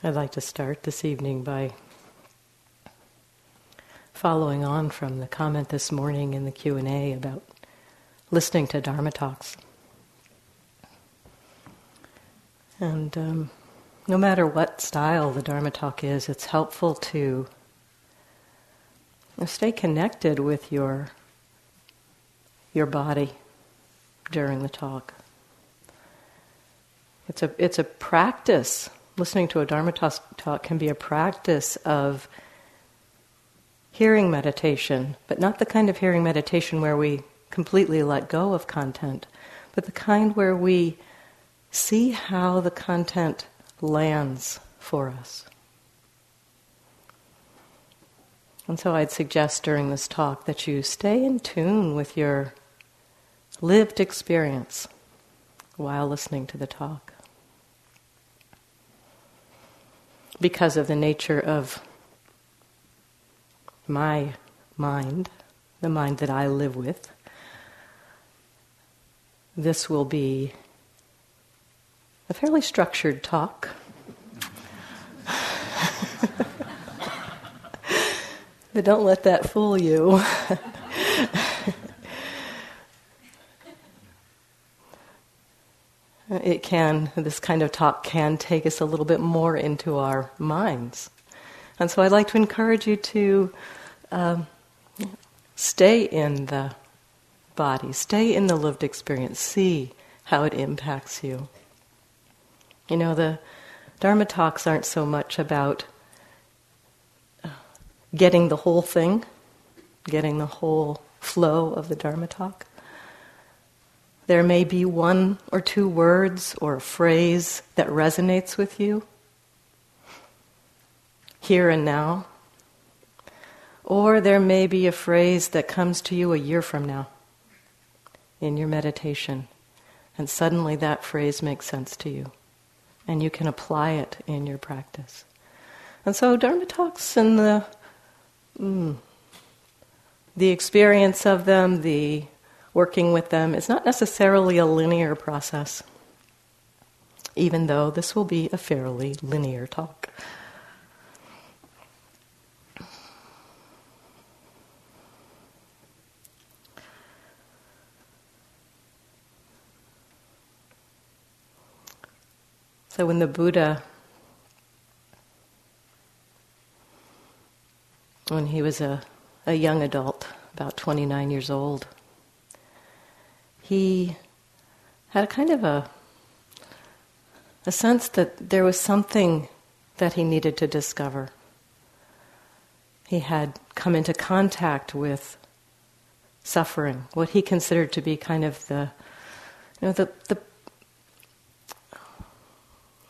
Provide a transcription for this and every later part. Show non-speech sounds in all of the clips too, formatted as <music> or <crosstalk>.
I'd like to start this evening by following on from the comment this morning in the Q&A about listening to Dharma talks. And um, no matter what style the Dharma talk is, it's helpful to stay connected with your your body during the talk. It's a it's a practice listening to a Dharma talk can be a practice of hearing meditation, but not the kind of hearing meditation where we completely let go of content, but the kind where we see how the content lands for us. And so I'd suggest during this talk that you stay in tune with your lived experience while listening to the talk. Because of the nature of my mind, the mind that I live with, this will be a fairly structured talk. <laughs> but don't let that fool you. <laughs> it can, this kind of talk can take us a little bit more into our minds. And so I'd like to encourage you to um, stay in the body, stay in the lived experience, see how it impacts you. You know, the Dharma talks aren't so much about uh, getting the whole thing, getting the whole flow of the Dharma talk. There may be one or two words or a phrase that resonates with you here and now. Or there may be a phrase that comes to you a year from now in your meditation, and suddenly that phrase makes sense to you, and you can apply it in your practice. And so, Dharma talks and the mm, the experience of them, the working with them is not necessarily a linear process, even though this will be a fairly linear talk. So when the Buddha, when he was a, a young adult, about 29 years old, he had a kind of a, a sense that there was something that he needed to discover. He had come into contact with suffering, what he considered to be kind of the, you know, the, the,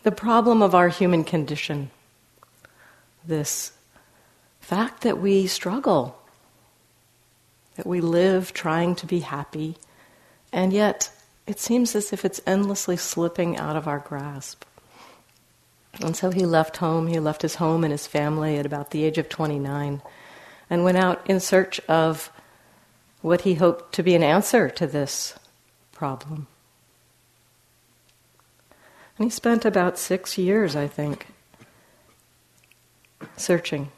the problem of our human condition. This fact that we struggle, that we live trying to be happy, and yet, it seems as if it's endlessly slipping out of our grasp. And so he left home, he left his home and his family at about the age of 29 and went out in search of what he hoped to be an answer to this problem. And he spent about six years, I think, searching,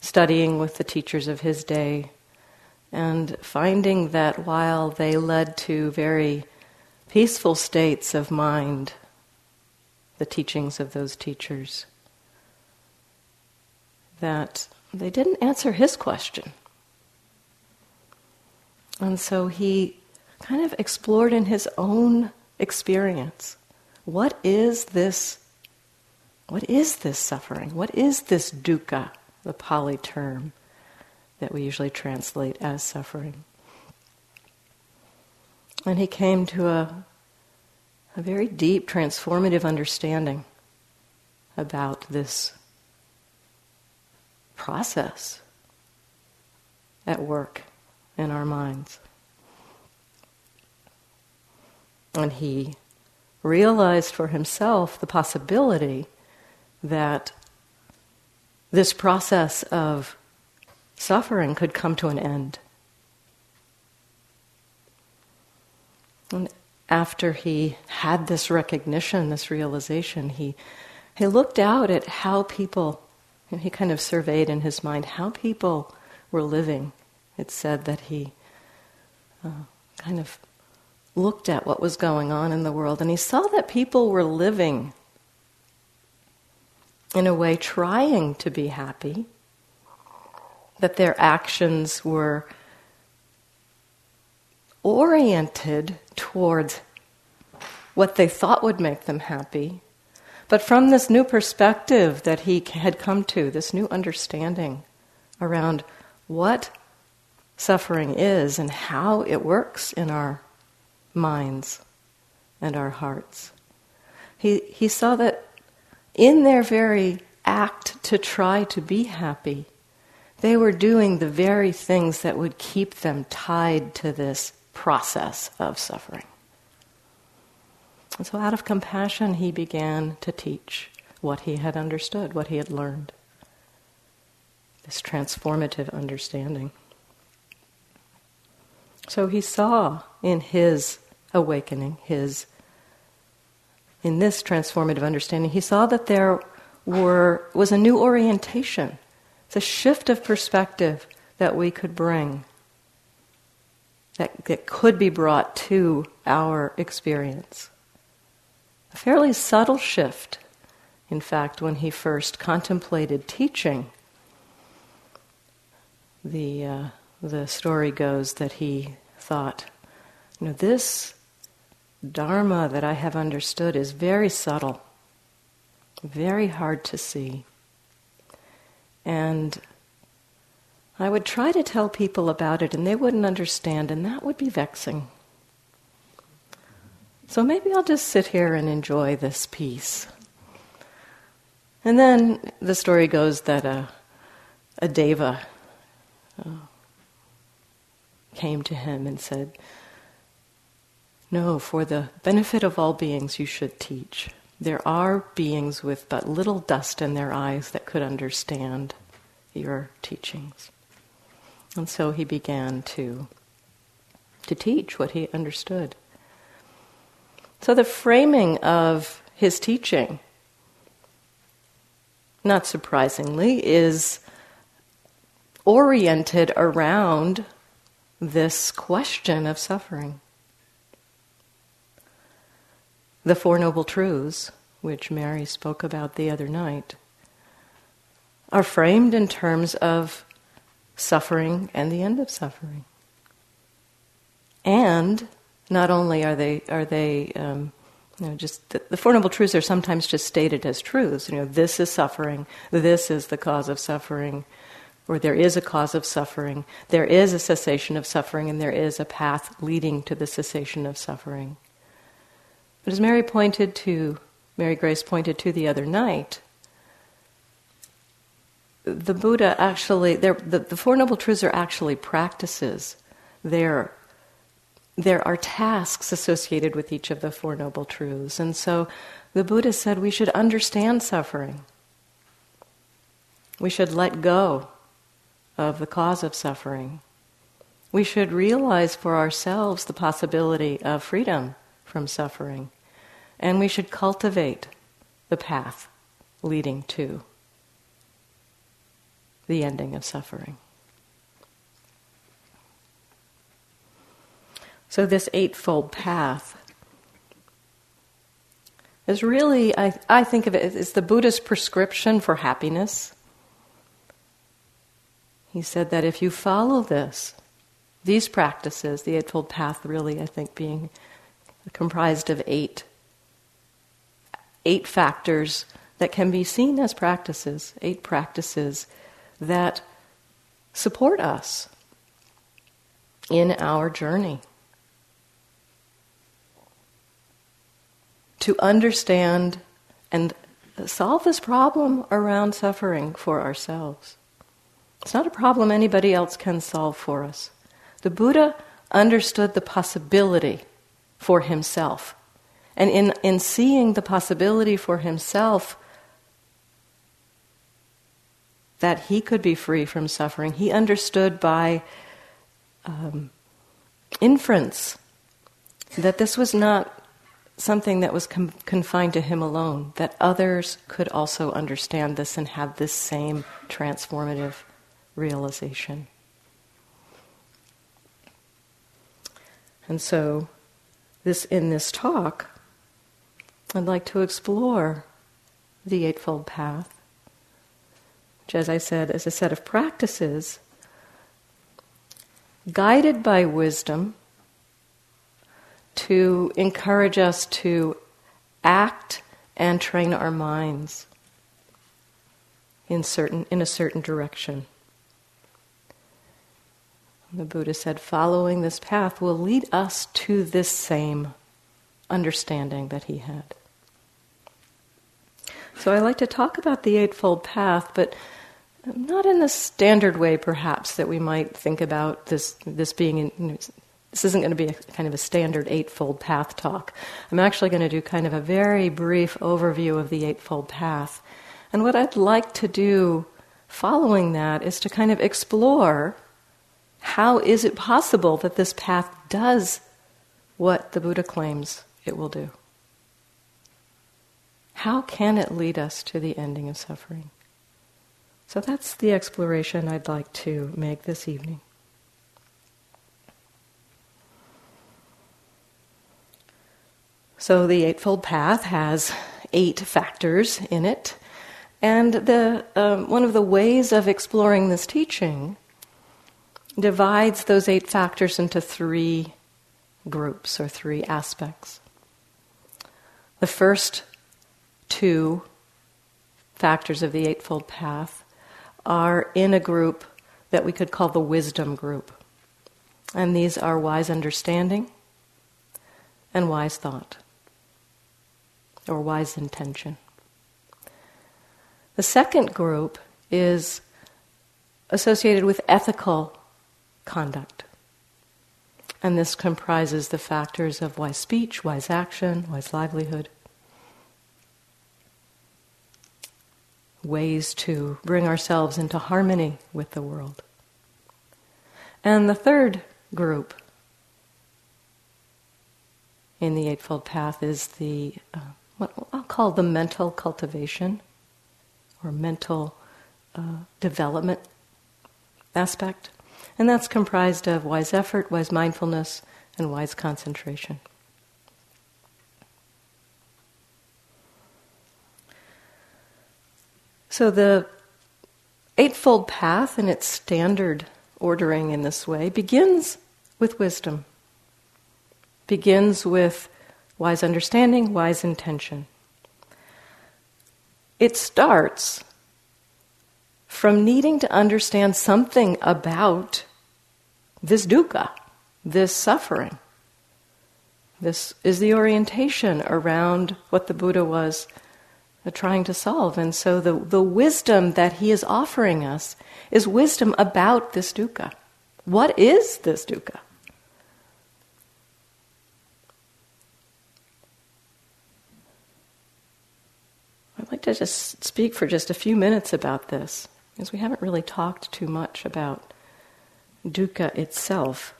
studying with the teachers of his day, and finding that while they led to very peaceful states of mind, the teachings of those teachers, that they didn't answer his question. And so he kind of explored in his own experience what is this what is this suffering? What is this dukkha, the Pali term? That we usually translate as suffering. And he came to a, a very deep, transformative understanding about this process at work in our minds. And he realized for himself the possibility that this process of suffering could come to an end. And after he had this recognition, this realization, he he looked out at how people, he kind of surveyed in his mind how people were living. It said that he uh, kind of looked at what was going on in the world and he saw that people were living in a way trying to be happy, that their actions were oriented towards what they thought would make them happy, but from this new perspective that he had come to, this new understanding around what suffering is and how it works in our minds and our hearts. He, he saw that in their very act to try to be happy, they were doing the very things that would keep them tied to this process of suffering. And so, out of compassion, he began to teach what he had understood, what he had learned. This transformative understanding. So he saw in his awakening, his in this transformative understanding, he saw that there were was a new orientation. It's a shift of perspective that we could bring, that, that could be brought to our experience a fairly subtle shift, in fact, when he first contemplated teaching. The, uh, the story goes that he thought, you know, this Dharma that I have understood is very subtle, very hard to see. And I would try to tell people about it and they wouldn't understand, and that would be vexing. So maybe I'll just sit here and enjoy this peace. And then the story goes that a, a deva uh, came to him and said, No, for the benefit of all beings, you should teach. There are beings with but little dust in their eyes that could understand your teachings. And so he began to, to teach what he understood. So the framing of his teaching, not surprisingly, is oriented around this question of suffering. The Four Noble Truths, which Mary spoke about the other night, are framed in terms of suffering and the end of suffering. And not only are they are they um, you know, just the, the, Four Noble Truths are sometimes just stated as truths. You know, this is suffering. This is the cause of suffering, or there is a cause of suffering. There is a cessation of suffering, and there is a path leading to the cessation of suffering. But as Mary pointed to, Mary Grace pointed to the other night, the Buddha actually, the, the Four Noble Truths are actually practices. They're there are tasks associated with each of the Four Noble Truths. And so the Buddha said we should understand suffering. We should let go of the cause of suffering. We should realize for ourselves the possibility of freedom from suffering. And we should cultivate the path leading to the ending of suffering. So, this Eightfold Path is really, I, I think of it as the Buddha's prescription for happiness. He said that if you follow this, these practices, the Eightfold Path really, I think, being comprised of eight, eight factors that can be seen as practices, eight practices that support us in our journey. to understand and solve this problem around suffering for ourselves. It's not a problem anybody else can solve for us. The Buddha understood the possibility for himself. And in, in seeing the possibility for himself that he could be free from suffering, he understood by um, inference that this was not something that was com- confined to him alone, that others could also understand this and have this same transformative realization. And so, this in this talk, I'd like to explore the Eightfold Path, which, as I said, is a set of practices guided by wisdom to encourage us to act and train our minds in certain in a certain direction. The Buddha said following this path will lead us to this same understanding that he had. So I like to talk about the Eightfold Path, but not in the standard way, perhaps, that we might think about this, this being in, this isn't going to be a kind of a standard Eightfold Path talk. I'm actually going to do kind of a very brief overview of the Eightfold Path. And what I'd like to do following that is to kind of explore how is it possible that this path does what the Buddha claims it will do? How can it lead us to the ending of suffering? So that's the exploration I'd like to make this evening. So the Eightfold Path has eight factors in it. And the, um, one of the ways of exploring this teaching divides those eight factors into three groups or three aspects. The first two factors of the Eightfold Path are in a group that we could call the wisdom group. And these are wise understanding and wise thought or wise intention. The second group is associated with ethical conduct. And this comprises the factors of wise speech, wise action, wise livelihood, ways to bring ourselves into harmony with the world. And the third group in the Eightfold Path is the uh, what I'll call the mental cultivation or mental uh, development aspect. And that's comprised of wise effort, wise mindfulness, and wise concentration. So the Eightfold Path in its standard ordering in this way begins with wisdom, begins with wise understanding, wise intention. It starts from needing to understand something about this dukkha, this suffering. This is the orientation around what the Buddha was Uh, trying to solve. And so the, the wisdom that he is offering us is wisdom about this dukkha. What is this dukkha? I'd like to just speak for just a few minutes about this, because we haven't really talked too much about dukkha itself.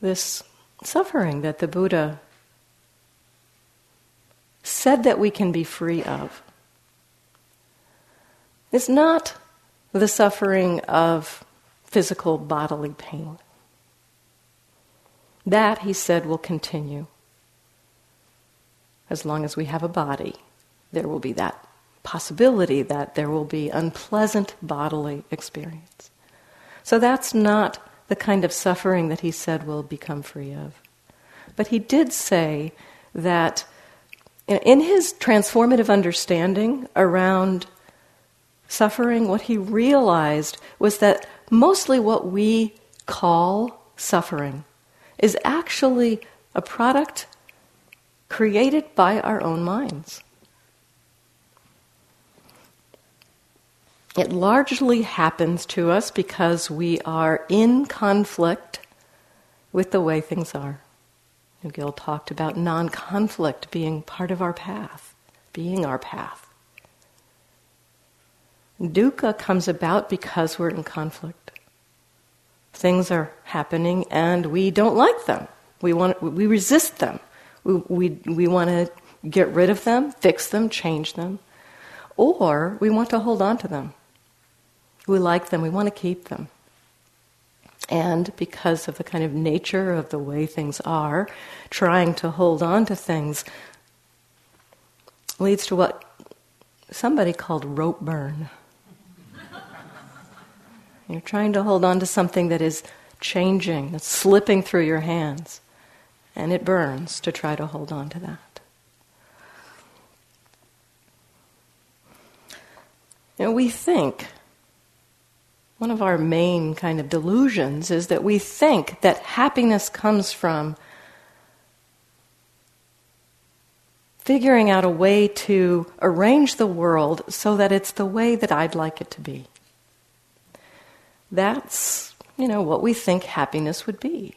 This suffering that the Buddha said that we can be free of is not the suffering of physical bodily pain. That, he said, will continue. As long as we have a body, there will be that possibility that there will be unpleasant bodily experience. So that's not the kind of suffering that he said we'll become free of. But he did say that in his transformative understanding around suffering, what he realized was that mostly what we call suffering is actually a product created by our own minds. It largely happens to us because we are in conflict with the way things are. Gil talked about non conflict being part of our path, being our path. Dukkha comes about because we're in conflict. Things are happening and we don't like them. We, want, we resist them. We, we, we want to get rid of them, fix them, change them. Or we want to hold on to them. We like them, we want to keep them. And because of the kind of nature of the way things are, trying to hold on to things leads to what somebody called rope burn. You're trying to hold on to something that is changing, that's slipping through your hands, and it burns to try to hold on to that. You know, we think, one of our main kind of delusions is that we think that happiness comes from figuring out a way to arrange the world so that it's the way that I'd like it to be. That's, you know, what we think happiness would be.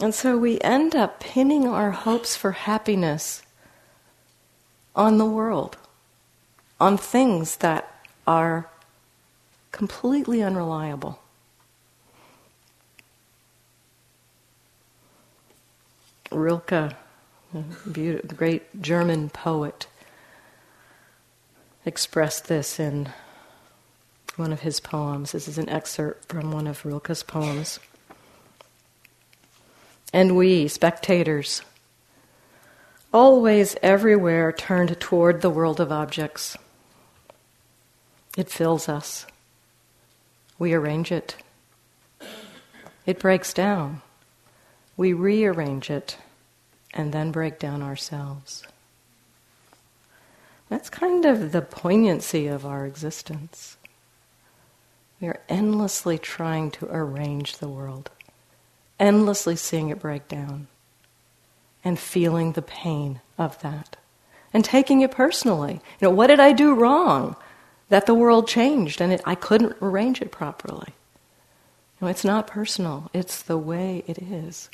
And so we end up pinning our hopes for happiness on the world, on things that are completely unreliable. Rilke, the great German poet, expressed this in one of his poems. This is an excerpt from one of Rilke's poems. And we, spectators, always everywhere turned toward the world of objects. It fills us. We arrange it. It breaks down. We rearrange it and then break down ourselves. That's kind of the poignancy of our existence. We are endlessly trying to arrange the world, endlessly seeing it break down, and feeling the pain of that, and taking it personally. You know, what did I do wrong that the world changed and it, I couldn't arrange it properly? You know, it's not personal, it's the way it is.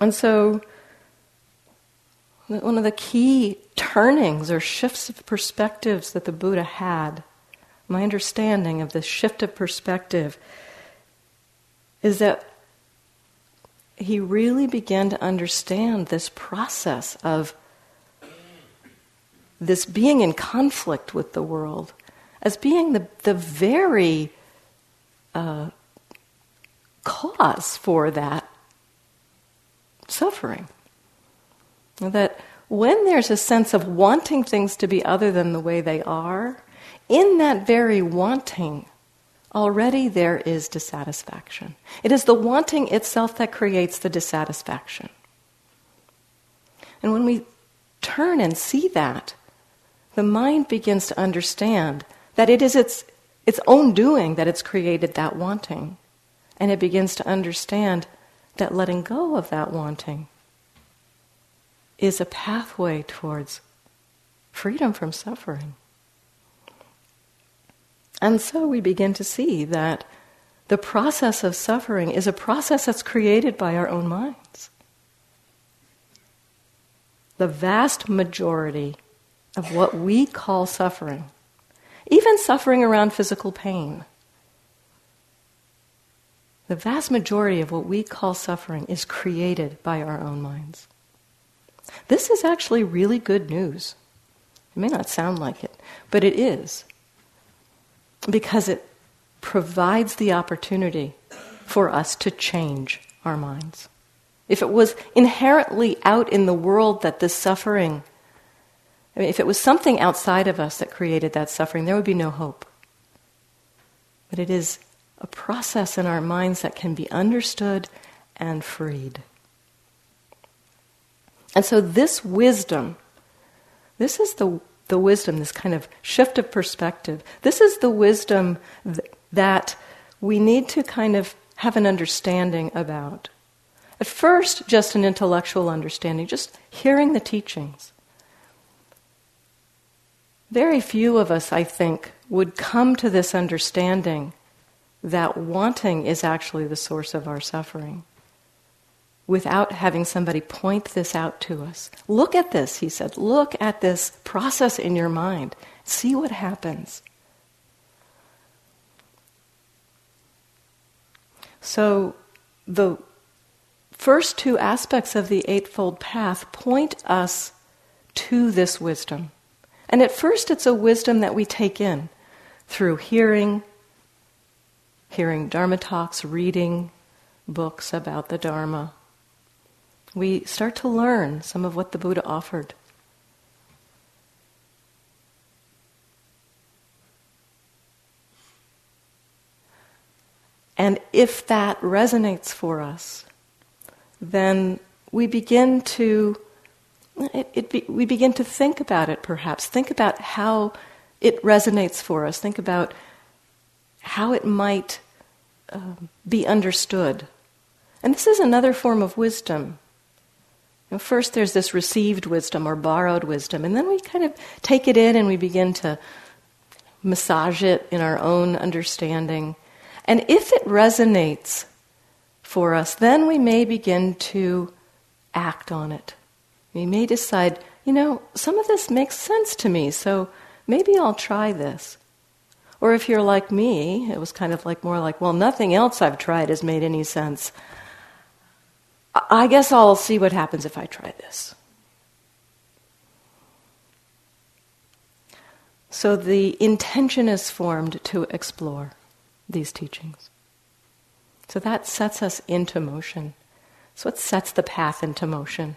And so, one of the key turnings or shifts of perspectives that the Buddha had, my understanding of this shift of perspective, is that he really began to understand this process of this being in conflict with the world as being the, the very uh, cause for that suffering. That when there's a sense of wanting things to be other than the way they are, in that very wanting, already there is dissatisfaction. It is the wanting itself that creates the dissatisfaction. And when we turn and see that, the mind begins to understand that it is its, its own doing that it's created that wanting. And it begins to understand that letting go of that wanting is a pathway towards freedom from suffering. And so we begin to see that the process of suffering is a process that's created by our own minds. The vast majority of what we call suffering, even suffering around physical pain, the vast majority of what we call suffering is created by our own minds. This is actually really good news. It may not sound like it, but it is. Because it provides the opportunity for us to change our minds. If it was inherently out in the world that this suffering, I mean, if it was something outside of us that created that suffering, there would be no hope. But it is a process in our minds that can be understood and freed. And so, this wisdom, this is the, the wisdom, this kind of shift of perspective. This is the wisdom th- that we need to kind of have an understanding about. At first, just an intellectual understanding, just hearing the teachings. Very few of us, I think, would come to this understanding that wanting is actually the source of our suffering without having somebody point this out to us. Look at this, he said. Look at this process in your mind. See what happens. So, the first two aspects of the Eightfold Path point us to this wisdom. And at first, it's a wisdom that we take in through hearing, hearing Dharma talks, reading books about the Dharma. We start to learn some of what the Buddha offered. And if that resonates for us, then we begin to it, it be, we begin to think about it perhaps. Think about how it resonates for us. Think about how it might uh, be understood. And this is another form of wisdom. You know, first there's this received wisdom or borrowed wisdom and then we kind of take it in and we begin to massage it in our own understanding. And if it resonates for us, then we may begin to act on it. We may decide, you know, some of this makes sense to me, so maybe I'll try this. Or if you're like me, it was kind of like more like, well, nothing else I've tried has made any sense. I guess I'll see what happens if I try this. So the intention is formed to explore these teachings. So that sets us into motion. So it sets the path into motion.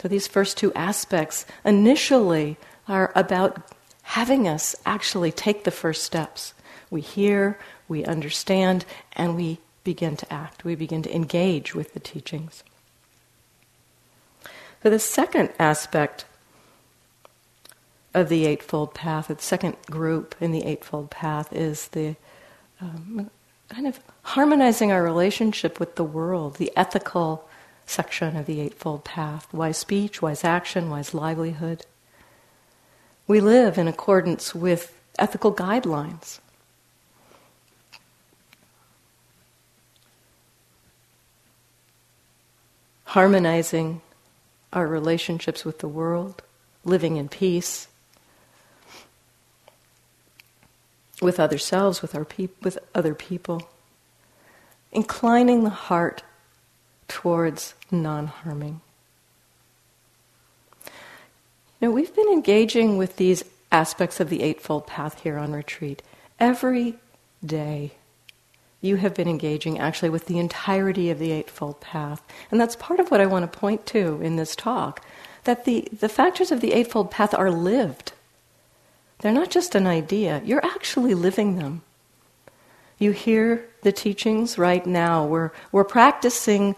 So these first two aspects initially are about having us actually take the first steps. We hear, we understand, and we begin to act. We begin to engage with the teachings. So the second aspect of the Eightfold Path, the second group in the Eightfold Path is the um, kind of harmonizing our relationship with the world, the ethical section of the Eightfold Path wise speech, wise action, wise livelihood. We live in accordance with ethical guidelines. Harmonizing our relationships with the world, living in peace, with other selves, with, our peop- with other people. Inclining the heart towards non harming. Now, we've been engaging with these aspects of the Eightfold Path here on retreat. Every day, you have been engaging actually with the entirety of the Eightfold Path. And that's part of what I want to point to in this talk that the, the factors of the Eightfold Path are lived. They're not just an idea, you're actually living them. You hear the teachings right now. We're, we're practicing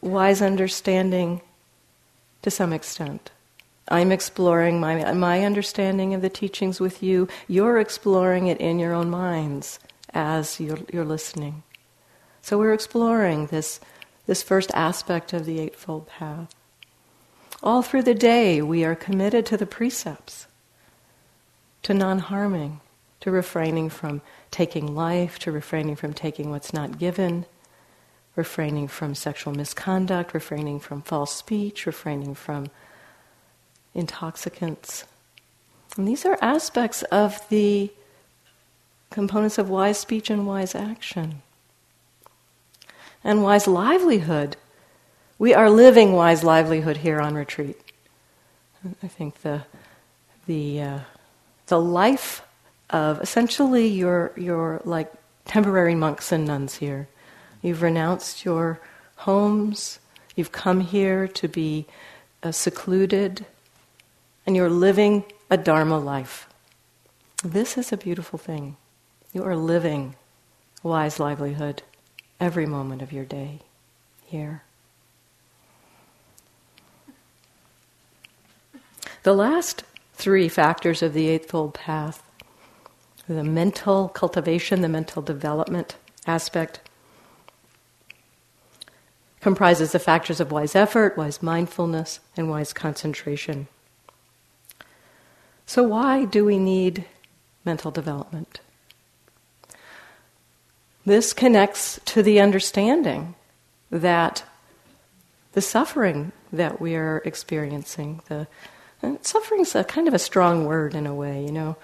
wise understanding to some extent. I'm exploring my, my understanding of the teachings with you. You're exploring it in your own minds as you're, you're listening. So we're exploring this, this first aspect of the Eightfold Path. All through the day, we are committed to the precepts to non harming, to refraining from taking life, to refraining from taking what's not given, refraining from sexual misconduct, refraining from false speech, refraining from intoxicants. And these are aspects of the components of wise speech and wise action. And wise livelihood. We are living wise livelihood here on retreat. I think the, the uh, the life of essentially your your like temporary monks and nuns here. You've renounced your homes. You've come here to be uh, secluded, and you're living a dharma life. This is a beautiful thing. You are living a wise livelihood every moment of your day here. The last three factors of the Eightfold Path the mental cultivation, the mental development aspect. Comprises the factors of wise effort, wise mindfulness, and wise concentration. So, why do we need mental development? This connects to the understanding that the suffering that we are experiencing, the suffering's a kind of a strong word in a way, you know.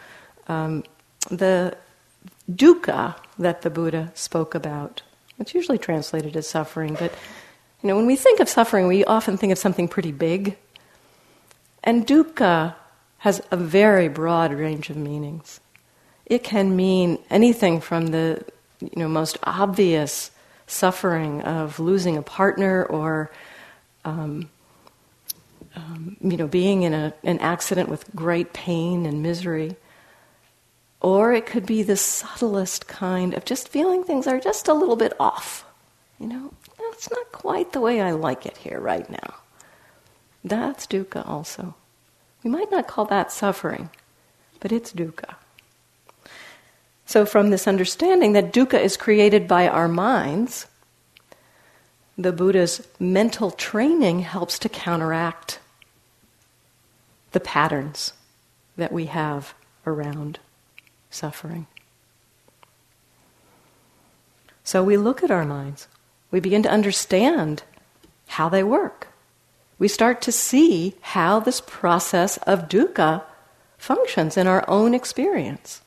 Um, the dukkha that the Buddha spoke about, it's usually translated as suffering, but you know, when we think of suffering, we often think of something pretty big. And dukkha has a very broad range of meanings. It can mean anything from the you know, most obvious suffering of losing a partner or um, um, you know, being in a, an accident with great pain and misery. Or it could be the subtlest kind of just feeling things are just a little bit off. You know, it's not quite the way I like it here right now. That's dukkha also. We might not call that suffering, but it's dukkha. So, from this understanding that dukkha is created by our minds, the Buddha's mental training helps to counteract the patterns that we have around suffering. So we look at our minds, we begin to understand how they work. We start to see how this process of dukkha functions in our own experience.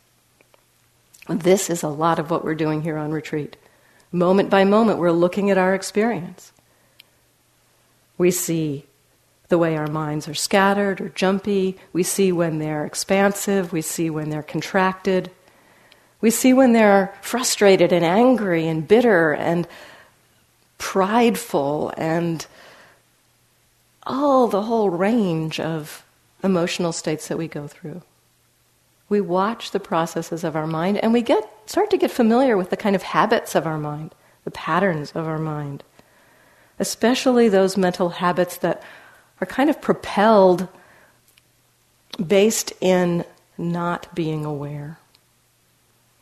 This is a lot of what we're doing here on retreat. Moment by moment, we're looking at our experience. We see the way our minds are scattered or jumpy. We see when they're expansive. We see when they're contracted. We see when they're frustrated and angry and bitter and prideful and all the whole range of emotional states that we go through. We watch the processes of our mind and we get start to get familiar with the kind of habits of our mind, the patterns of our mind. Especially those mental habits that are kind of propelled based in not being aware.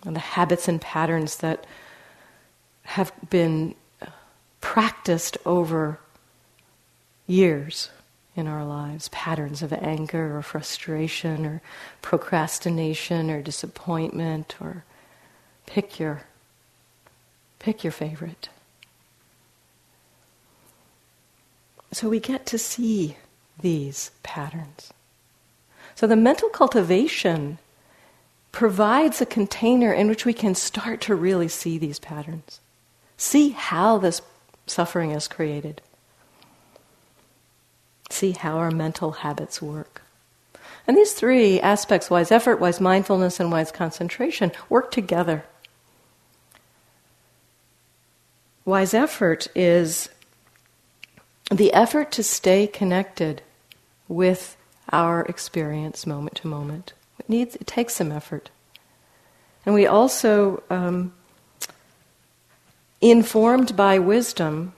And the habits and patterns that have been practiced over years in our lives patterns of anger or frustration or procrastination or disappointment or pick your pick your favorite so we get to see these patterns so the mental cultivation provides a container in which we can start to really see these patterns see how this suffering is created see how our mental habits work. And these three aspects wise effort, wise mindfulness, and wise concentration work together. Wise effort is the effort to stay connected with our experience moment to moment. It needs it takes some effort, and we also, um, informed by wisdom,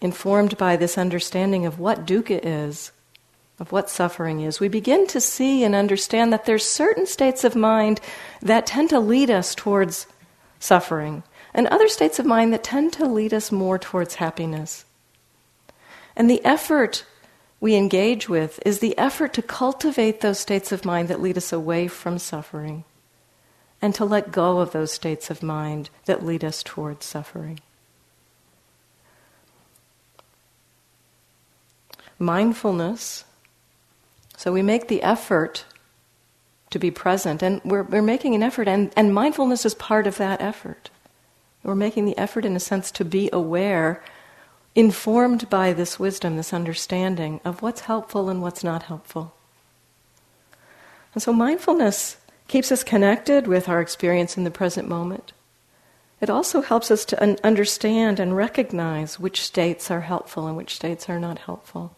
informed by this understanding of what dukkha is, of what suffering is, we begin to see and understand that there's certain states of mind that tend to lead us towards suffering, and other states of mind that tend to lead us more towards happiness. And the effort we engage with is the effort to cultivate those states of mind that lead us away from suffering, and to let go of those states of mind that lead us towards suffering. mindfulness. So we make the effort to be present, and we're, we're making an effort, and, and mindfulness is part of that effort. We're making the effort, in a sense, to be aware, informed by this wisdom, this understanding of what's helpful and what's not helpful. And so mindfulness keeps us connected with our experience in the present moment. It also helps us to un- understand and recognize which states are helpful and which states are not helpful.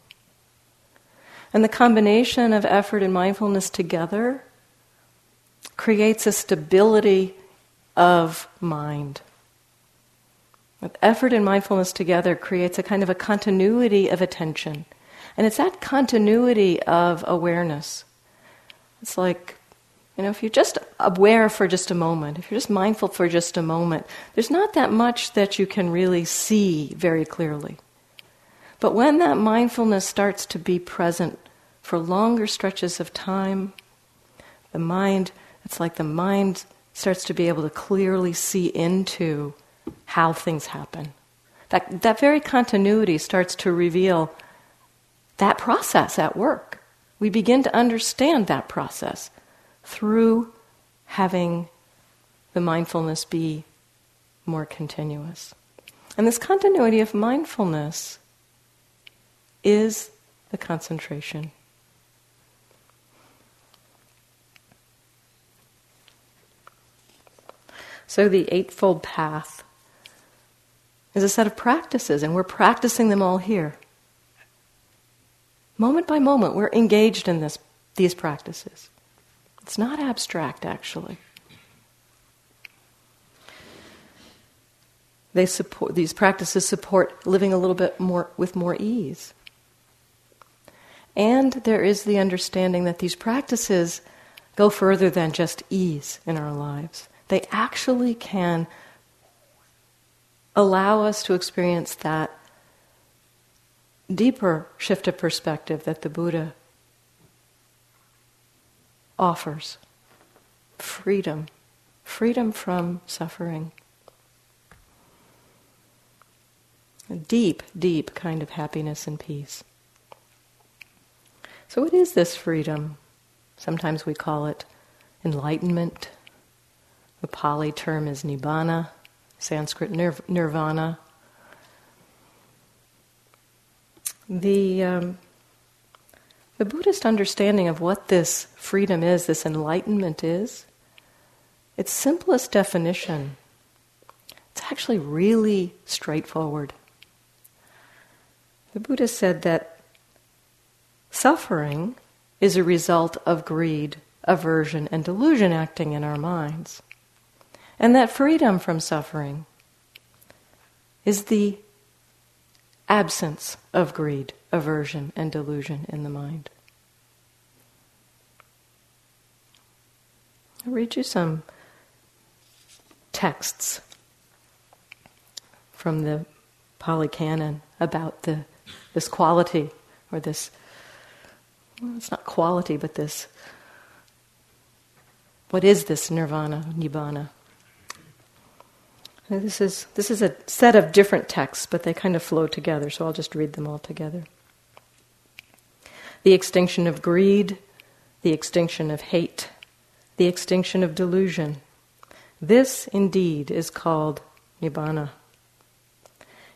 And the combination of effort and mindfulness together creates a stability of mind. Effort and mindfulness together creates a kind of a continuity of attention. And it's that continuity of awareness. It's like, you know, if you're just aware for just a moment, if you're just mindful for just a moment, there's not that much that you can really see very clearly. But when that mindfulness starts to be present for longer stretches of time, the mind, it's like the mind starts to be able to clearly see into how things happen. that, that very continuity starts to reveal that process at work. We begin to understand that process through having the mindfulness be more continuous. And this continuity of mindfulness is the concentration. So, the Eightfold Path is a set of practices, and we're practicing them all here. Moment by moment, we're engaged in this, these practices. It's not abstract, actually. They support, these practices support living a little bit more with more ease. And there is the understanding that these practices go further than just ease in our lives. They actually can allow us to experience that deeper shift of perspective that the Buddha offers freedom, freedom from suffering. A deep, deep kind of happiness and peace. So, what is this freedom? Sometimes we call it enlightenment. The Pali term is nibbana. Sanskrit nir- nirvana. The, um, the Buddhist understanding of what this freedom is, this enlightenment is, its simplest definition, it's actually really straightforward. The Buddha said that suffering is a result of greed, aversion, and delusion acting in our minds. And that freedom from suffering is the absence of greed, aversion, and delusion in the mind. I'll read you some texts from the Pali Canon about the, this quality, or this, well, it's not quality, but this, what is this nirvana, nibbana? This is, this is a set of different texts, but they kind of flow together, so I'll just read them all together. The extinction of greed, the extinction of hate, the extinction of delusion. This indeed is called Nibbana.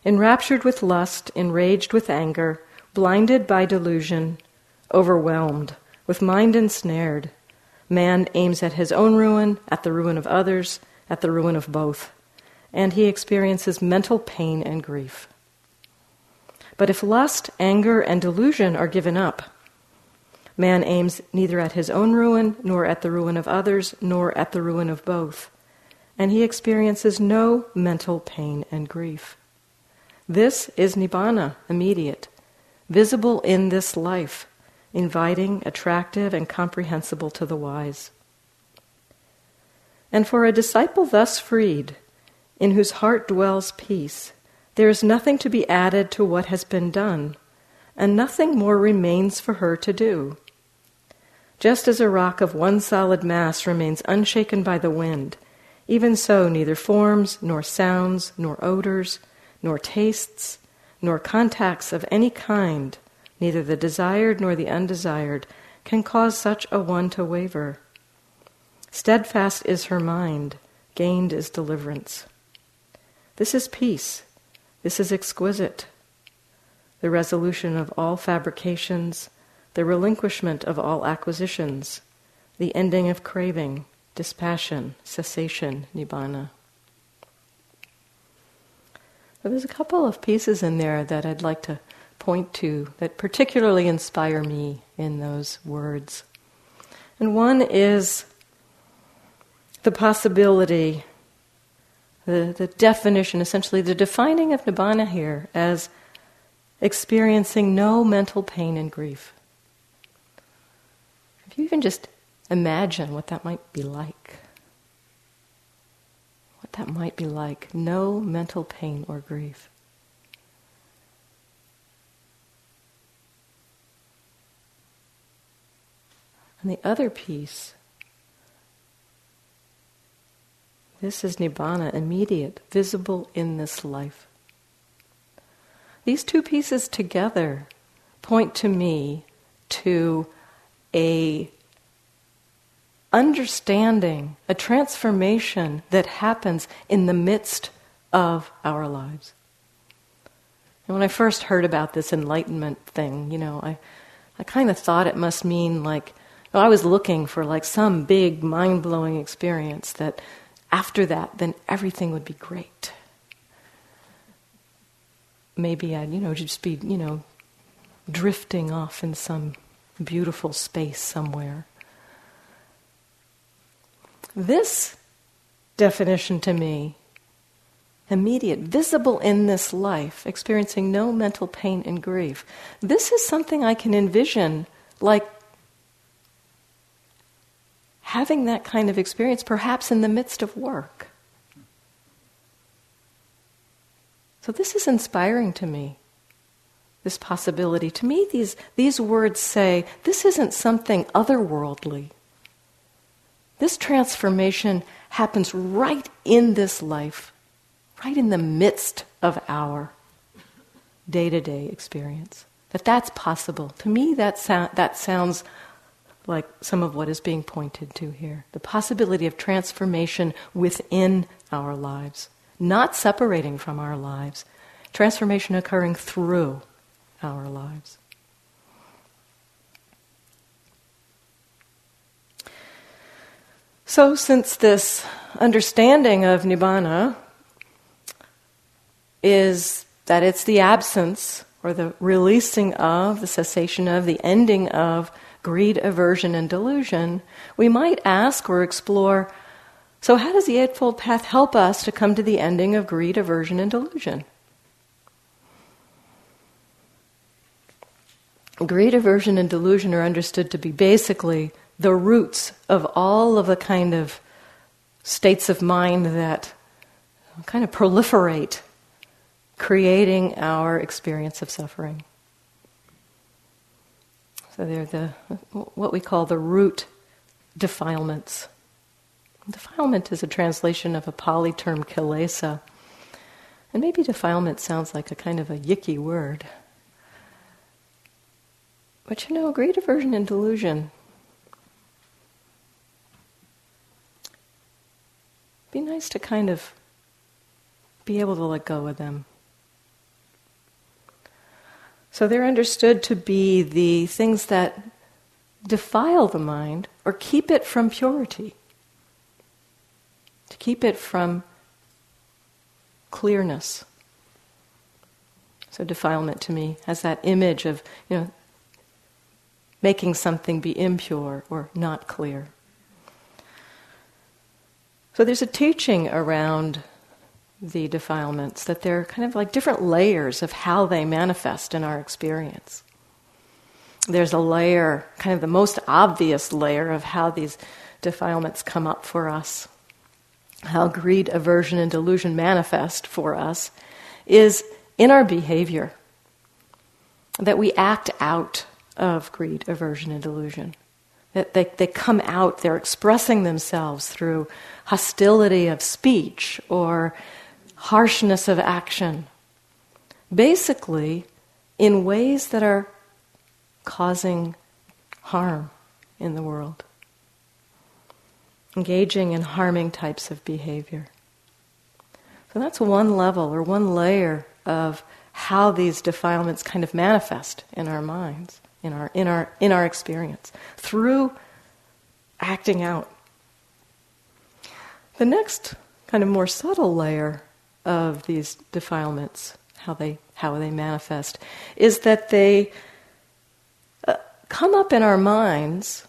Enraptured with lust, enraged with anger, blinded by delusion, overwhelmed, with mind ensnared, man aims at his own ruin, at the ruin of others, at the ruin of both and he experiences mental pain and grief. But if lust, anger, and delusion are given up, man aims neither at his own ruin, nor at the ruin of others, nor at the ruin of both, and he experiences no mental pain and grief. This is nibbana, immediate, visible in this life, inviting, attractive, and comprehensible to the wise. And for a disciple thus freed, in whose heart dwells peace, there is nothing to be added to what has been done, and nothing more remains for her to do. Just as a rock of one solid mass remains unshaken by the wind, even so neither forms, nor sounds, nor odors, nor tastes, nor contacts of any kind, neither the desired nor the undesired, can cause such a one to waver. Steadfast is her mind, gained is deliverance. This is peace. This is exquisite. The resolution of all fabrications, the relinquishment of all acquisitions, the ending of craving, dispassion, cessation, nibbana. there's a couple of pieces in there that I'd like to point to that particularly inspire me in those words. And one is the possibility the, the definition, essentially the defining of nibbana here as experiencing no mental pain and grief. If you even just imagine what that might be like, what that might be like, no mental pain or grief. And the other piece This is nibbana, immediate, visible in this life. these two pieces together point to me to a understanding, a transformation that happens in the midst of our lives. And when I first heard about this enlightenment thing, you know, I, I kind of thought it must mean like, well, I was looking for like some big mind blowing experience that after that, then everything would be great. Maybe I'd, you know, just be, you know, drifting off in some beautiful space somewhere. This definition to me, immediate, visible in this life, experiencing no mental pain and grief, this is something I can envision like having that kind of experience, perhaps in the midst of work. So, this is inspiring to me, this possibility. To me, these, these words say this isn't something otherworldly. This transformation happens right in this life, right in the midst of our day to day experience. That that's possible. To me, that, so- that sounds like some of what is being pointed to here. The possibility of transformation within our lives, not separating from our lives, transformation occurring through our lives. So, since this understanding of nibbana is that it's the absence or the releasing of, the cessation of, the ending of greed, aversion, and delusion, we might ask or explore so, how does the Eightfold Path help us to come to the ending of greed, aversion, and delusion? Greed, aversion, and delusion are understood to be basically the roots of all of the kind of states of mind that kind of proliferate, creating our experience of suffering. So they're the what we call the root defilements. Defilement is a translation of a Pali term kilesa. And maybe defilement sounds like a kind of a yicky word. But you know, greed aversion and delusion be nice to kind of be able to let go of them. So they're understood to be the things that defile the mind or keep it from purity, to keep it from clearness. So defilement to me has that image of, you know, making something be impure or not clear. So there's a teaching around the defilements that they're kind of like different layers of how they manifest in our experience. There's a layer, kind of the most obvious layer of how these defilements come up for us, how greed, aversion, and delusion manifest for us, is in our behavior. That we act out of greed, aversion, and delusion. That they, they come out, they're expressing themselves through hostility of speech or harshness of action. Basically, in ways that are causing harm in the world, engaging in harming types of behavior. So that's one level or one layer of how these defilements kind of manifest in our minds in our, in our, in our experience through acting out. The next kind of more subtle layer of these defilements, how they, how they manifest, is that they uh, come up in our minds,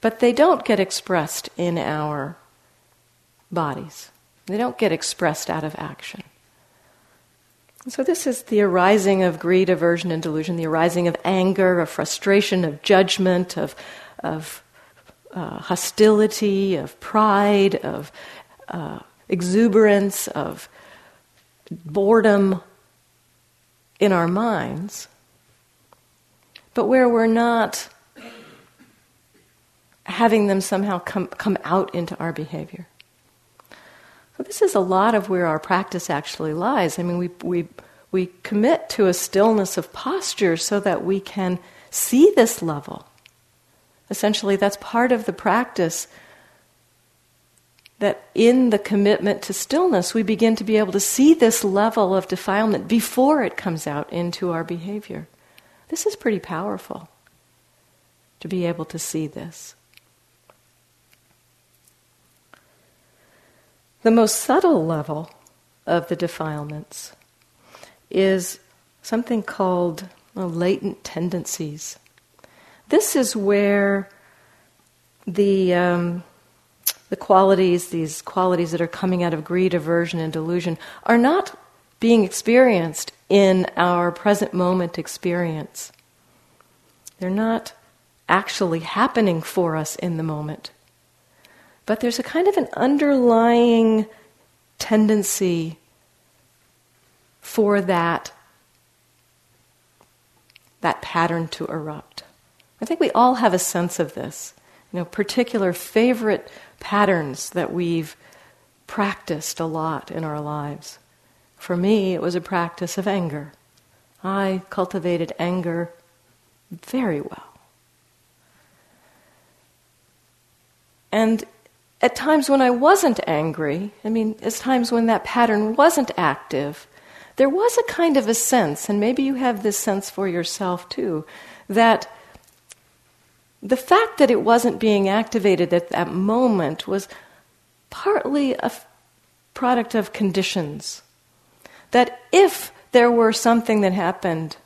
but they don't get expressed in our bodies. They don't get expressed out of action. So, this is the arising of greed, aversion, and delusion, the arising of anger, of frustration, of judgment, of, of uh, hostility, of pride, of uh, exuberance, of boredom in our minds, but where we're not having them somehow come, come out into our behavior. So this is a lot of where our practice actually lies. I mean, we, we, we commit to a stillness of posture so that we can see this level. Essentially, that's part of the practice that in the commitment to stillness, we begin to be able to see this level of defilement before it comes out into our behavior. This is pretty powerful to be able to see this. The most subtle level of the defilements is something called latent tendencies. This is where the um, the qualities, these qualities that are coming out of greed, aversion, and delusion, are not being experienced in our present moment experience. They're not actually happening for us in the moment. But there's a kind of an underlying tendency for that, that pattern to erupt. I think we all have a sense of this. You know, particular favorite patterns that we've practiced a lot in our lives. For me, it was a practice of anger. I cultivated anger very well. And at times when I wasn't angry, I mean, at times when that pattern wasn't active, there was a kind of a sense, and maybe you have this sense for yourself too, that the fact that it wasn't being activated at that moment was partly a f- product of conditions. That if there were something that happened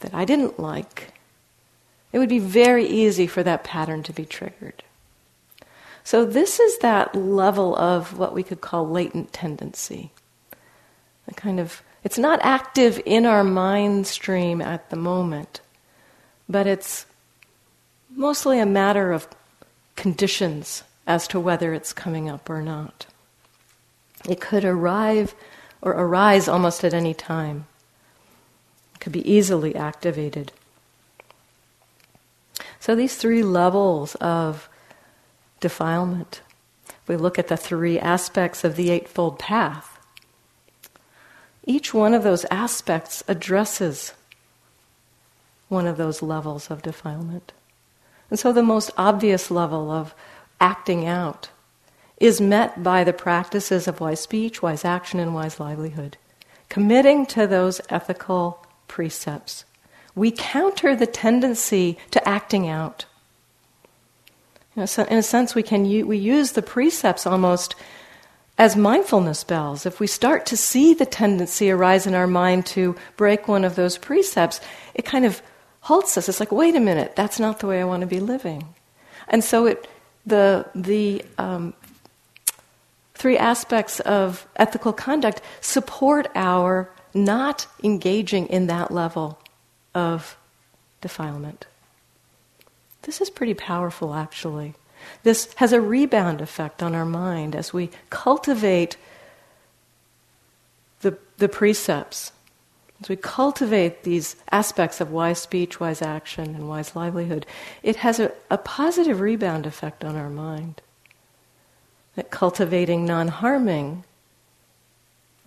that I didn't like, it would be very easy for that pattern to be triggered. So, this is that level of what we could call latent tendency. A kind of, it's not active in our mind stream at the moment, but it's mostly a matter of conditions as to whether it's coming up or not. It could arrive or arise almost at any time. It could be easily activated. So these three levels of defilement, if we look at the three aspects of the Eightfold Path. Each one of those aspects addresses one of those levels of defilement. And so the most obvious level of acting out is met by the practices of wise speech, wise action, and wise livelihood. Committing to those ethical precepts, we counter the tendency to acting out. You know, so in a sense, we can u- we use the precepts almost as mindfulness bells. If we start to see the tendency arise in our mind to break one of those precepts, it kind of halts us. It's like, wait a minute, that's not the way I want to be living. And so it, the, the um, three aspects of ethical conduct support our not engaging in that level of defilement. This is pretty powerful, actually. This has a rebound effect on our mind as we cultivate the, the precepts as we cultivate these aspects of wise speech, wise action, and wise livelihood, it has a, a positive rebound effect on our mind. That cultivating non harming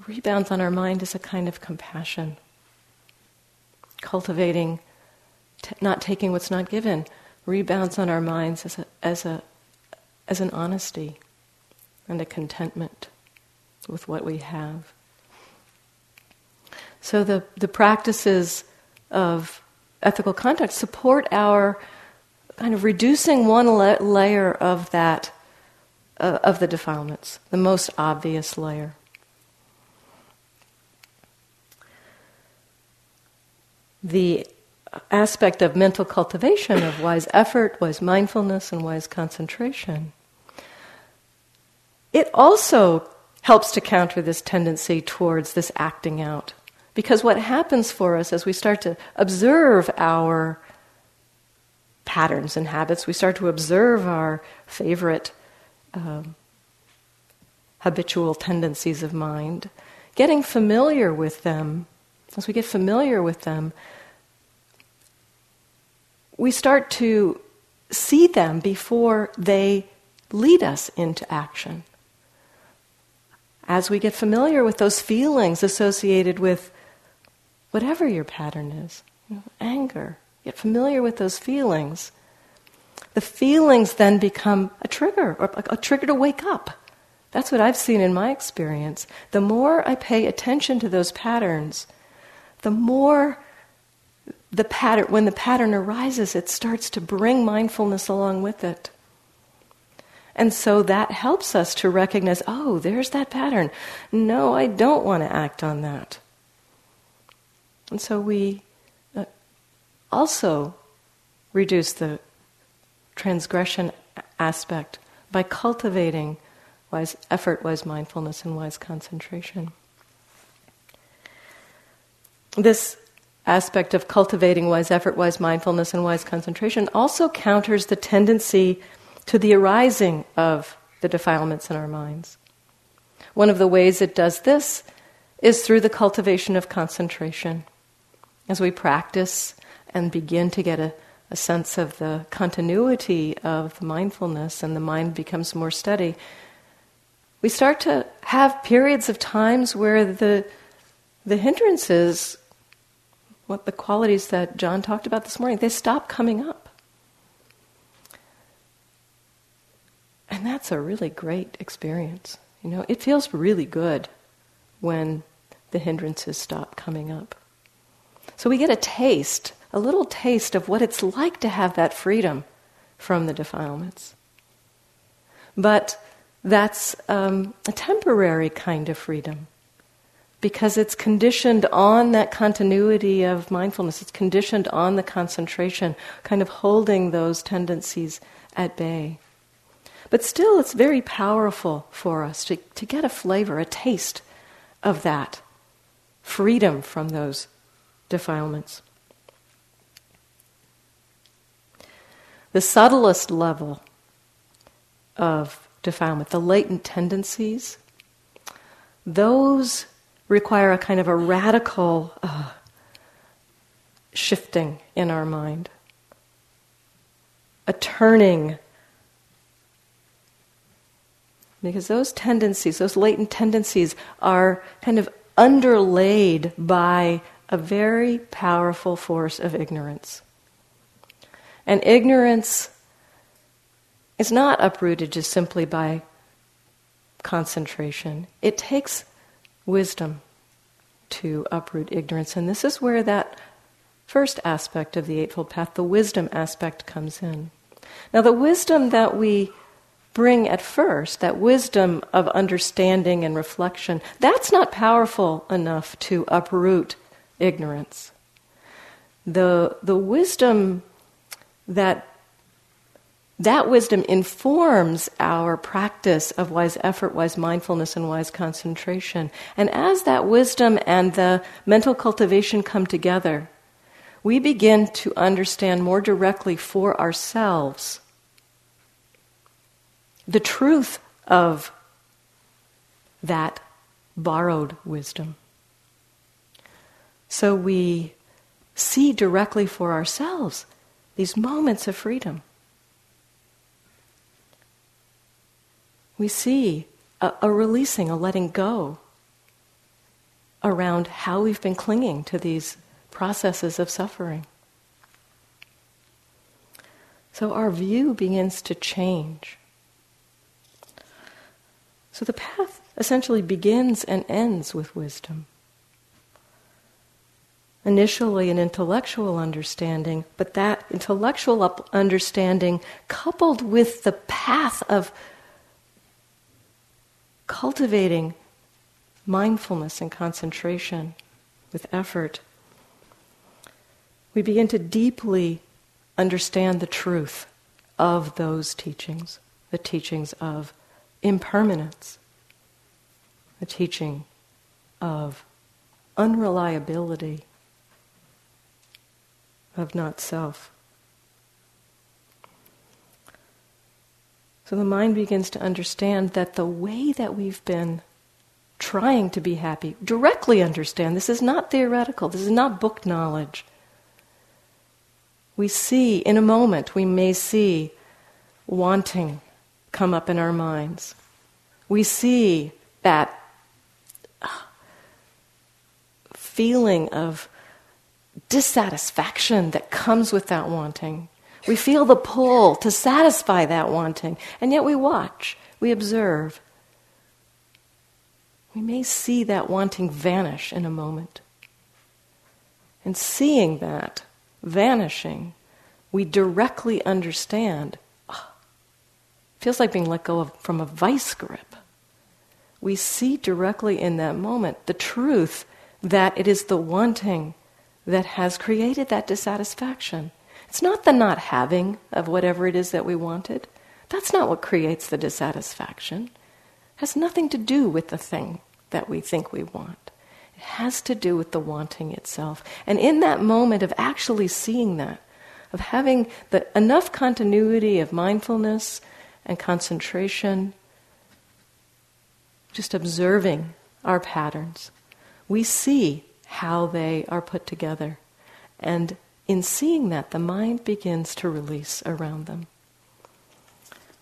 rebounds on our mind as a kind of compassion. Cultivating t- not taking what's not given rebounds on our minds as, a, as, a, as an honesty and a contentment with what we have. So the, the practices of ethical conduct support our kind of reducing one la- layer of that, uh, of the defilements, the most obvious layer. The aspect of mental cultivation of wise effort, wise mindfulness, and wise concentration. It also helps to counter this tendency towards this acting out. Because what happens for us as we start to observe our patterns and habits, we start to observe our favorite um, habitual tendencies of mind, getting familiar with them, as we get familiar with them, we start to see them before they lead us into action. as we get familiar with those feelings associated with whatever your pattern is, you know, anger, get familiar with those feelings, the feelings then become a trigger, or a, trigger to wake up. That's what I've seen in my experience. The more I pay attention to those patterns, the more the pattern, when the pattern arises, it starts to bring mindfulness along with it. And so that helps us to recognize oh, there's that pattern. No, I don't want to act on that. And so we uh, also reduce the transgression aspect by cultivating wise effort, wise mindfulness, and wise concentration. This aspect of cultivating wise effort, wise mindfulness, and wise concentration also counters the tendency to the arising of the defilements in our minds. One of the ways it does this is through the cultivation of concentration. As we practice and begin to get a, a sense of the continuity of mindfulness and the mind becomes more steady, we start to have periods of times where the, the hindrances, what the qualities that John talked about this morning, they stop coming up. And that's a really great experience. You know, it feels really good when the hindrances stop coming up. So we get a taste, a little taste of what it's like to have that freedom from the defilements. But that's um, a temporary kind of freedom because it's conditioned on that continuity of mindfulness. It's conditioned on the concentration, kind of holding those tendencies at bay. But still, it's very powerful for us to, to get a flavor, a taste of that freedom from those defilements. The subtlest level of defilement, the latent tendencies, those require a kind of a radical uh, shifting in our mind, a turning because those tendencies, those latent tendencies, are kind of underlaid by a very powerful force of ignorance. And ignorance is not uprooted just simply by concentration, it takes wisdom to uproot ignorance. And this is where that first aspect of the Eightfold Path, the wisdom aspect, comes in. Now, the wisdom that we bring at first, that wisdom of understanding and reflection, that's not powerful enough to uproot ignorance. The, the wisdom that that wisdom informs our practice of wise effort, wise mindfulness, and wise concentration. And as that wisdom and the mental cultivation come together, we begin to understand more directly for ourselves the truth of that borrowed wisdom. So we see directly for ourselves these moments of freedom. We see a, a, releasing, a letting go around how we've been clinging to these processes of suffering. So our view begins to change. So the path essentially begins and ends with wisdom. Initially, an intellectual understanding, but that intellectual understanding coupled with the path of cultivating mindfulness and concentration with effort, we begin to deeply understand the truth of those teachings, the teachings of impermanence, the teaching of unreliability, of not self. So the mind begins to understand that the way that we've been trying to be happy, directly understand, this is not theoretical, this is not book knowledge. We see, in a moment, we may see wanting come up in our minds. We see that ah, feeling of dissatisfaction that comes with that wanting. We feel the pull to satisfy that wanting, and yet we watch, we observe. We may see that wanting vanish in a moment. And seeing that vanishing, we directly understand. Oh, feels like being let go of, from a vice grip. We see directly in that moment the truth that it is the wanting that has created that dissatisfaction. It's not the not having of whatever it is that we wanted. That's not what creates the dissatisfaction. It has nothing to do with the thing that we think we want. It has to do with the wanting itself. And in that moment of actually seeing that, of having the, enough continuity of mindfulness and concentration, just observing our patterns, we see how they are put together. And in seeing that, the mind begins to release around them.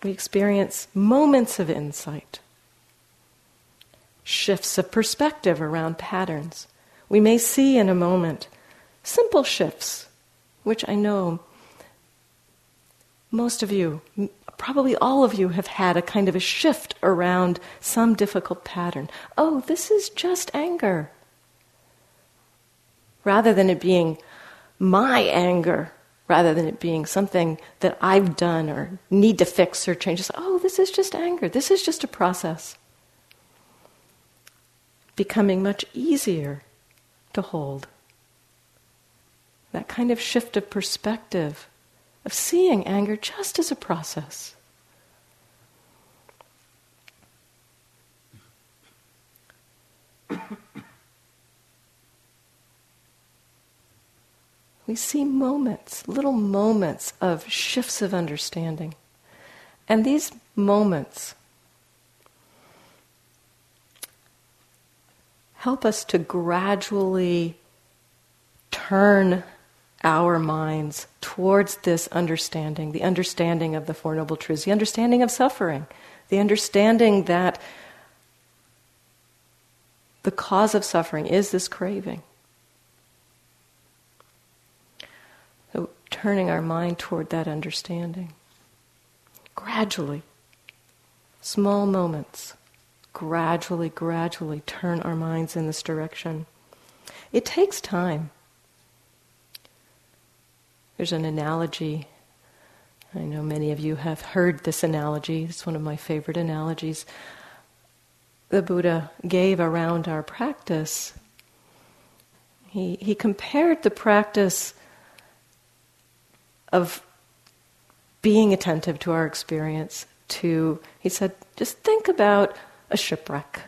We experience moments of insight, shifts of perspective around patterns. We may see in a moment simple shifts, which I know most of you, probably all of you, have had a kind of a shift around some difficult pattern. Oh, this is just anger. Rather than it being, my anger rather than it being something that I've done or need to fix or change. It's, oh, this is just anger. This is just a process. Becoming much easier to hold. That kind of shift of perspective, of seeing anger just as a process. We see moments, little moments of shifts of understanding. And these moments help us to gradually turn our minds towards this understanding the understanding of the Four Noble Truths, the understanding of suffering, the understanding that the cause of suffering is this craving. Turning our mind toward that understanding. Gradually, small moments, gradually, gradually turn our minds in this direction. It takes time. There's an analogy. I know many of you have heard this analogy. It's one of my favorite analogies the Buddha gave around our practice. He, he compared the practice of being attentive to our experience to he said just think about a shipwreck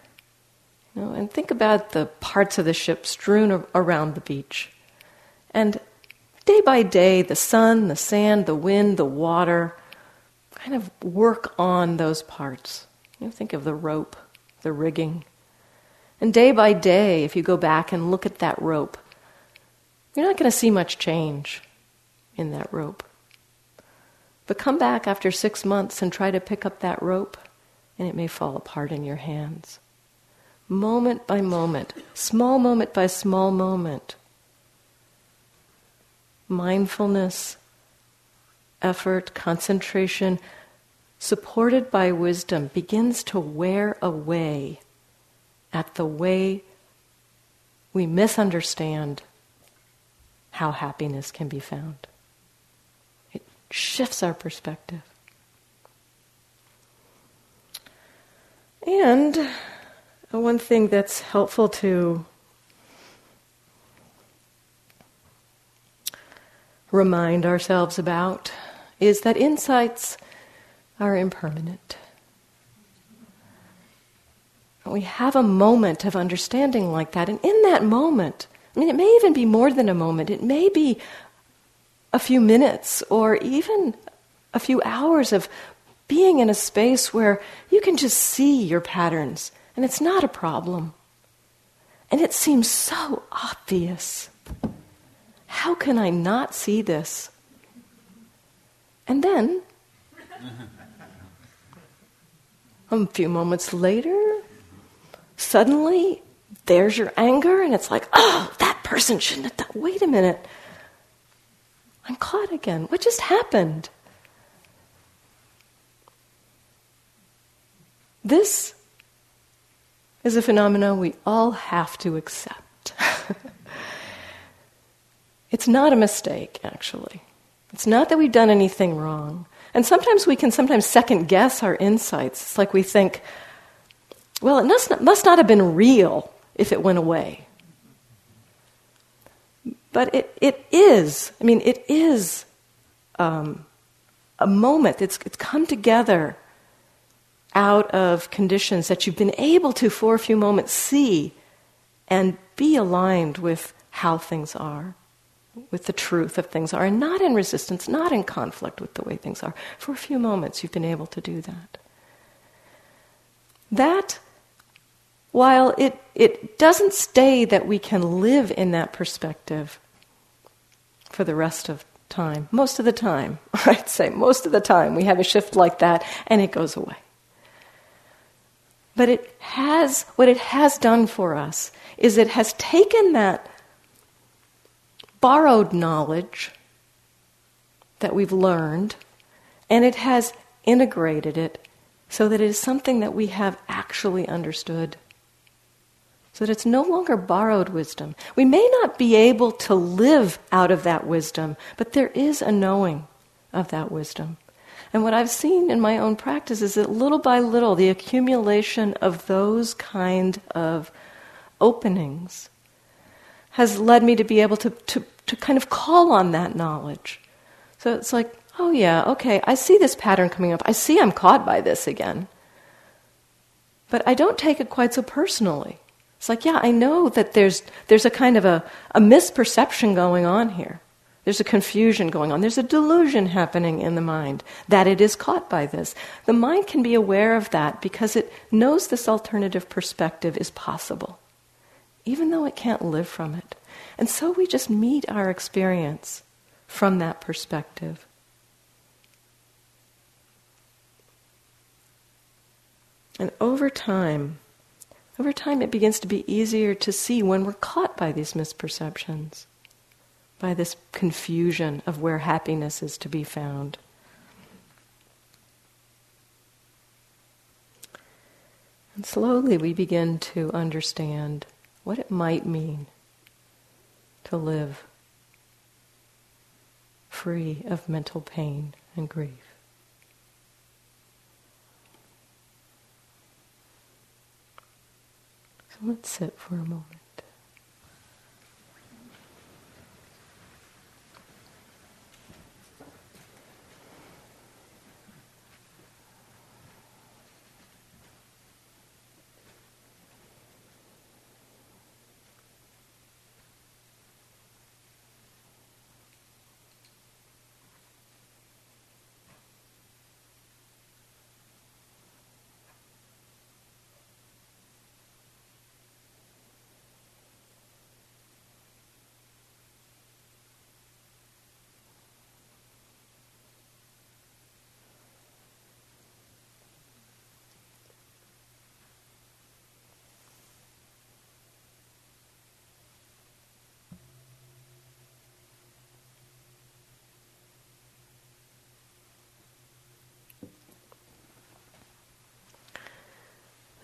you know, and think about the parts of the ship strewn around the beach. And day by day the sun the sand the wind the water kind of work on those parts. You know, think of the rope the rigging. And day by day if you go back and look at that rope you're not going to see much change in that rope. But come back after six months and try to pick up that rope, and it may fall apart in your hands. Moment by moment, small moment by small moment, mindfulness, effort, concentration, supported by wisdom, begins to wear away at the way we misunderstand how happiness can be found shifts our perspective. And uh, one thing that's helpful to remind ourselves about is that insights are impermanent. We have a moment of understanding like that, and in that moment, I mean, it may even be more than a moment, it may be a few minutes or even a few hours of being in a space where you can just see your patterns and it's not a problem. And it seems so obvious. How can I not see this? And then, <laughs> a few moments later, suddenly there's your anger, and it's like, oh, that person shouldn't have done. Wait a minute. I'm caught again. What just happened? This is a phenomenon we all have to accept. <laughs> it's not a mistake, actually. It's not that we've done anything wrong. And sometimes we can sometimes second guess our insights. It's like we think, well, it must not, must not have been real if it went away. But it, it is, I mean, it is um, a moment, it's, it's come together out of conditions that you've been able to, for a few moments, see and be aligned with how things are, with the truth of things are, and not in resistance, not in conflict with the way things are. For a few moments, you've been able to do that. That, while it, it doesn't stay that we can live in that perspective for the rest of time, most of the time, <laughs> I'd say most of the time, we have a shift like that and it goes away. But it has, what it has done for us is it has taken that borrowed knowledge that we've learned and it has integrated it so that it is something that we have actually understood. So that it's no longer borrowed wisdom. We may not be able to live out of that wisdom, but there is a knowing of that wisdom. And what I've seen in my own practice is that little by little, the accumulation of those kind of openings has led me to be able to, to, to kind of call on that knowledge. So it's like, oh yeah, okay, I see this pattern coming up. I see I'm caught by this again. But I don't take it quite so personally. It's like, yeah, I know that there's, there's a kind of a, a misperception going on here. There's a confusion going on. There's a delusion happening in the mind that it is caught by this. The mind can be aware of that because it knows this alternative perspective is possible, even though it can't live from it. And so we just meet our experience from that perspective. And over time, over time, it begins to be easier to see when we're caught by these misperceptions by this confusion of where happiness is to be found. And slowly we begin to understand what it might mean to live free of mental pain and grief. So let's sit for a moment.